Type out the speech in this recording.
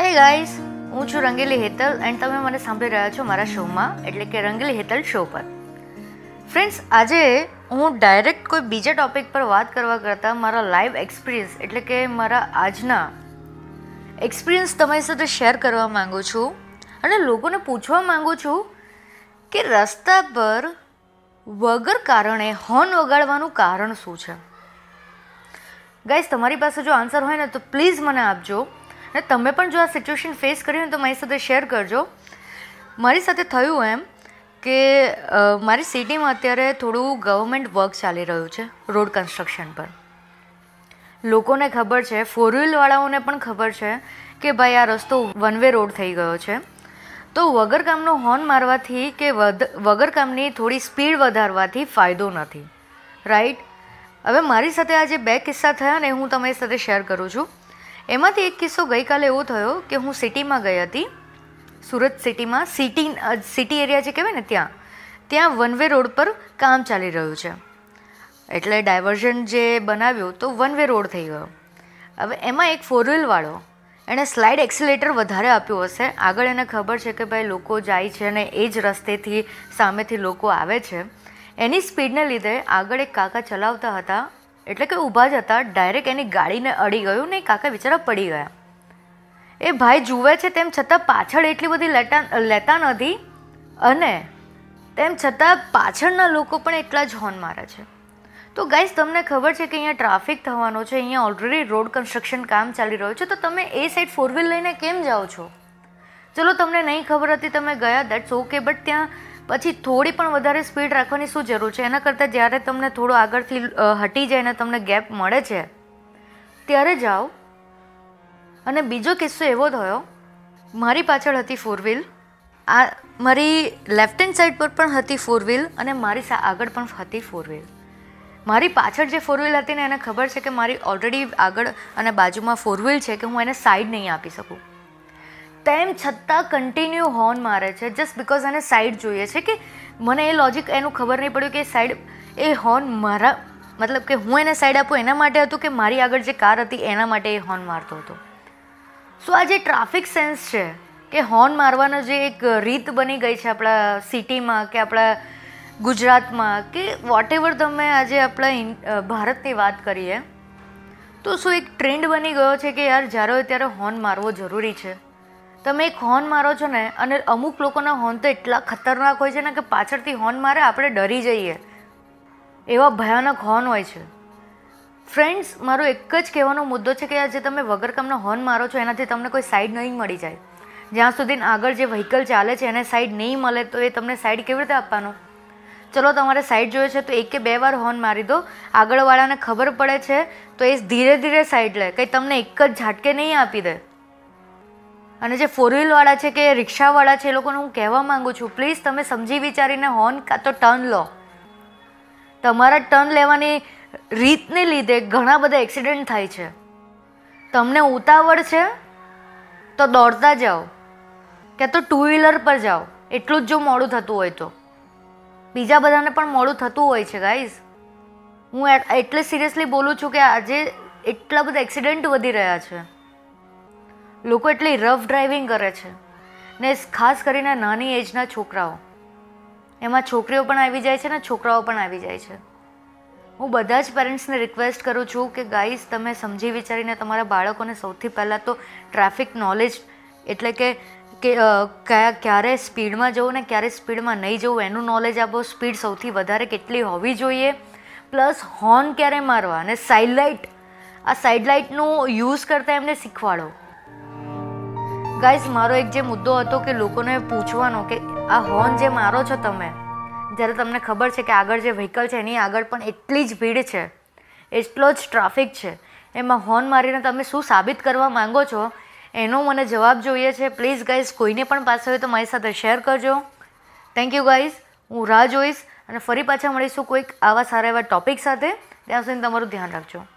Hey guys હું છું Rangili Hetal and તમે મને સાંભળી રહ્યા છો મારા શોમાં, એટલે કે રંગીલી હેતલ શો પર. ફ્રેન્ડ્સ આજે હું ડાયરેક્ટ કોઈ બીજા ટોપિક પર વાત કરવા કરતાં મારા લાઈવ એક્સપિરિયન્સ એટલે કે મારા આજના એક્સપિરિયન્સ તમારી સાથે શેર કરવા માંગુ છું અને લોકોને પૂછવા માગું છું કે રસ્તા પર વગર કારણે હોર્ન વગાડવાનું કારણ શું છે? ગાઈઝ તમારી પાસે જો આન્સર હોય ને, તો પ્લીઝ મને આપજો. અને તમે પણ જો આ સિચ્યુએશન ફેસ કરી હોય તો મારી સાથે શેર કરજો. મારી સાથે થયું એમ કે મારી સિટીમાં અત્યારે થોડું ગવર્મેન્ટ વર્ક ચાલી રહ્યું છે રોડ કન્સ્ટ્રક્શન પર. લોકોને ખબર છે ફોર વ્હીલવાળાઓને પણ ખબર છે કે ભાઈ આ રસ્તો વન વે રોડ થઈ ગયો છે. તો વગર કામનો હોર્ન મારવાથી કે વગર કામની થોડી સ્પીડ વધારવાથી ફાયદો નથી. રાઈટ હવે મારી સાથે આ જે બે કિસ્સા થયા ને હું તમારી સાથે શેર કરું છું. એમાંથી એક કિસ્સો ગઈકાલે એવો થયો કે હું સિટીમાં ગઈ હતી, સુરત સિટીમાં, સિટી સિટી એરિયા જે કહેવાય ને ત્યાં ત્યાં વન વે રોડ પર કામ ચાલી રહ્યું છે. એટલે ડાયવર્ઝન જે બનાવ્યું તો વન વે રોડ થઈ ગયો. હવે એમાં એક ફોર વ્હીલવાળો એણે સ્લાઇડ એક્સિલેટર વધારે આપ્યું હશે. આગળ એને ખબર છે કે ભાઈ લોકો જાય છે અને એ જ રસ્તેથી સામેથી લોકો આવે છે. એની સ્પીડને લીધે આગળ એક કાકા ચલાવતા હતા એટલે કે ઊભા જ હતા ડાયરેક્ટ એની ગાડીને અડી ગયું ને કાકા બિચારા પડી ગયા. એ ભાઈ જુએ છે તેમ છતાં પાછળ એટલી બધી લેતા લેતા નથી અને તેમ છતાં પાછળના લોકો પણ એટલા જ હોર્ન મારે છે. તો ગાઈઝ તમને ખબર છે કે અહીંયા ટ્રાફિક થવાનો છે, અહીંયા ઓલરેડી રોડ કન્સ્ટ્રક્શન કામ ચાલી રહ્યું છે, તો તમે એ સાઈડ ફોર વ્હીલ લઈને કેમ જાઓ છો? ચલો, તમને નહીં ખબર હતી, તમે ગયા દેટ્સ ઓકે બટ ત્યાં પછી થોડી પણ વધારે સ્પીડ રાખવાની શું જરૂર છે? એના કરતાં જ્યારે તમને થોડું આગળથી હટી જાય ને તમને ગેપ મળે છે, ત્યારે જાઓ. અને બીજો કિસ્સો એવો થયો, મારી પાછળ હતી ફોર વ્હીલ આ મારી લેફ્ટ હેન્ડ સાઈડ પર પણ હતી ફોર વ્હીલ અને મારી સા, આગળ પણ હતી ફોર વ્હીલ મારી પાછળ જે ફોર વ્હીલ હતી ને, એને ખબર છે કે મારી ઓલરેડી આગળ અને બાજુમાં ફોર વ્હીલ છે કે હું એને સાઈડ નહીં આપી શકું. તેમ છતાં કન્ટિન્યુ હોર્ન મારે છે. જસ્ટ બિકોઝ એને સાઈડ જોઈએ છે કે મને એ લોજિક એનું ખબર નહીં પડ્યું કે સાઈડ એ હોર્ન મારા, મતલબ કે હું એને સાઈડ આપું એના માટે હતું કે મારી આગળ જે કાર હતી એના માટે એ હોર્ન મારતો હતો. સો આ જે ટ્રાફિક સેન્સ છે કે હોર્ન મારવાનો જે એક રીત બની ગઈ છે આપણા સિટીમાં કે આપણા ગુજરાતમાં કે વોટ એવર તમે આજે આપણા ભારતની વાત કરીએ, તો શું એક ટ્રેન્ડ બની ગયો છે કે યાર, જ્યારે હોય ત્યારે હોર્ન મારવો જરૂરી છે? તમે એક હોર્ન મારો છો ને, અને અમુક લોકોના હોર્ન તો એટલા ખતરનાક હોય છે ને કે પાછળથી હોર્ન મારે આપણે ડરી જઈએ. એવા ભયાનક હોર્ન હોય છે. ફ્રેન્ડ્સ મારો એક જ કહેવાનો મુદ્દો છે કે આજે તમે વગર કામનો હોર્ન મારો છો, એનાથી તમને કોઈ સાઈડ નહીં મળી જાય. જ્યાં સુધી આગળ જે વ્હીકલ ચાલે છે, એને સાઈડ નહીં મળે, તો એ તમને સાઈડ કેવી રીતે આપવાનો? ચલો, તમારે સાઈડ જોઈએ છે, તો એક કે બે વાર હોર્ન મારી દો. આગળવાળાને ખબર પડે છે, તો એ ધીરે ધીરે સાઈડ લે. કંઈ તમને એક જ ઝાટકે નહીં આપી દે. અને જે ફોર વ્હીલવાળા છે કે રિક્ષાવાળા છે, એ લોકોને હું કહેવા માંગુ છું પ્લીઝ તમે સમજી વિચારીને હોર્ન કાં તો ટર્ન લો. તમારા ટર્ન લેવાની રીતને લીધે ઘણા બધા એક્સિડન્ટ થાય છે. તમને ઉતાવળ છે તો દોડતા જાઓ, કે તો ટુ વ્હીલર પર જાઓ, એટલું જ જો મોડું થતું હોય તો. બીજા બધાને પણ મોડું થતું હોય છે ગાઈઝ હું એટલે સિરિયસલી બોલું છું કે આજે એટલા બધા એક્સિડન્ટ વધી રહ્યા છે. લોકો એટલી રફ ડ્રાઇવિંગ કરે છે. ને ખાસ કરીને નાની એજના છોકરાઓ. એમાં છોકરીઓ પણ આવી જાય છે ને છોકરાઓ પણ આવી જાય છે. હું બધા જ પેરેન્ટ્સને રિક્વેસ્ટ કરું છું કે ગાઈઝ તમે સમજી વિચારીને તમારા બાળકોને સૌથી પહેલાં તો ટ્રાફિક નોલેજ એટલે કે કે કયા, ક્યારે સ્પીડમાં જવું ને ક્યારે સ્પીડમાં નહીં જવું એનું નોલેજ આપો. સ્પીડ સૌથી વધારે કેટલી હોવી જોઈએ. પ્લસ હોર્ન ક્યારે મારવા અને સાઇડ લાઇટ આ સાઇડ લાઇટનું યુઝ કરતાં એમને શીખવાડો. ગાઈઝ મારો એક જે મુદ્દો હતો કે લોકોને પૂછવાનો કે આ હોર્ન જે મારો છો તમે, જ્યારે તમને ખબર છે કે આગળ જે વ્હીકલ છે એની આગળ પણ એટલી જ ભીડ છે, એટલો જ ટ્રાફિક છે, એમાં હોર્ન મારીને તમે શું સાબિત કરવા માંગો છો? એનો મને જવાબ જોઈએ છે. પ્લીઝ ગાઈઝ કોઈને પણ પાસે હોય તો મારી સાથે શેર કરજો. થેન્ક યુ ગાઈઝ હું રાહ જોઈશ અને ફરી પાછા મળીશું કોઈક આવા સારા એવા ટોપિક સાથે. ત્યાં સુધી તમારું ધ્યાન રાખજો.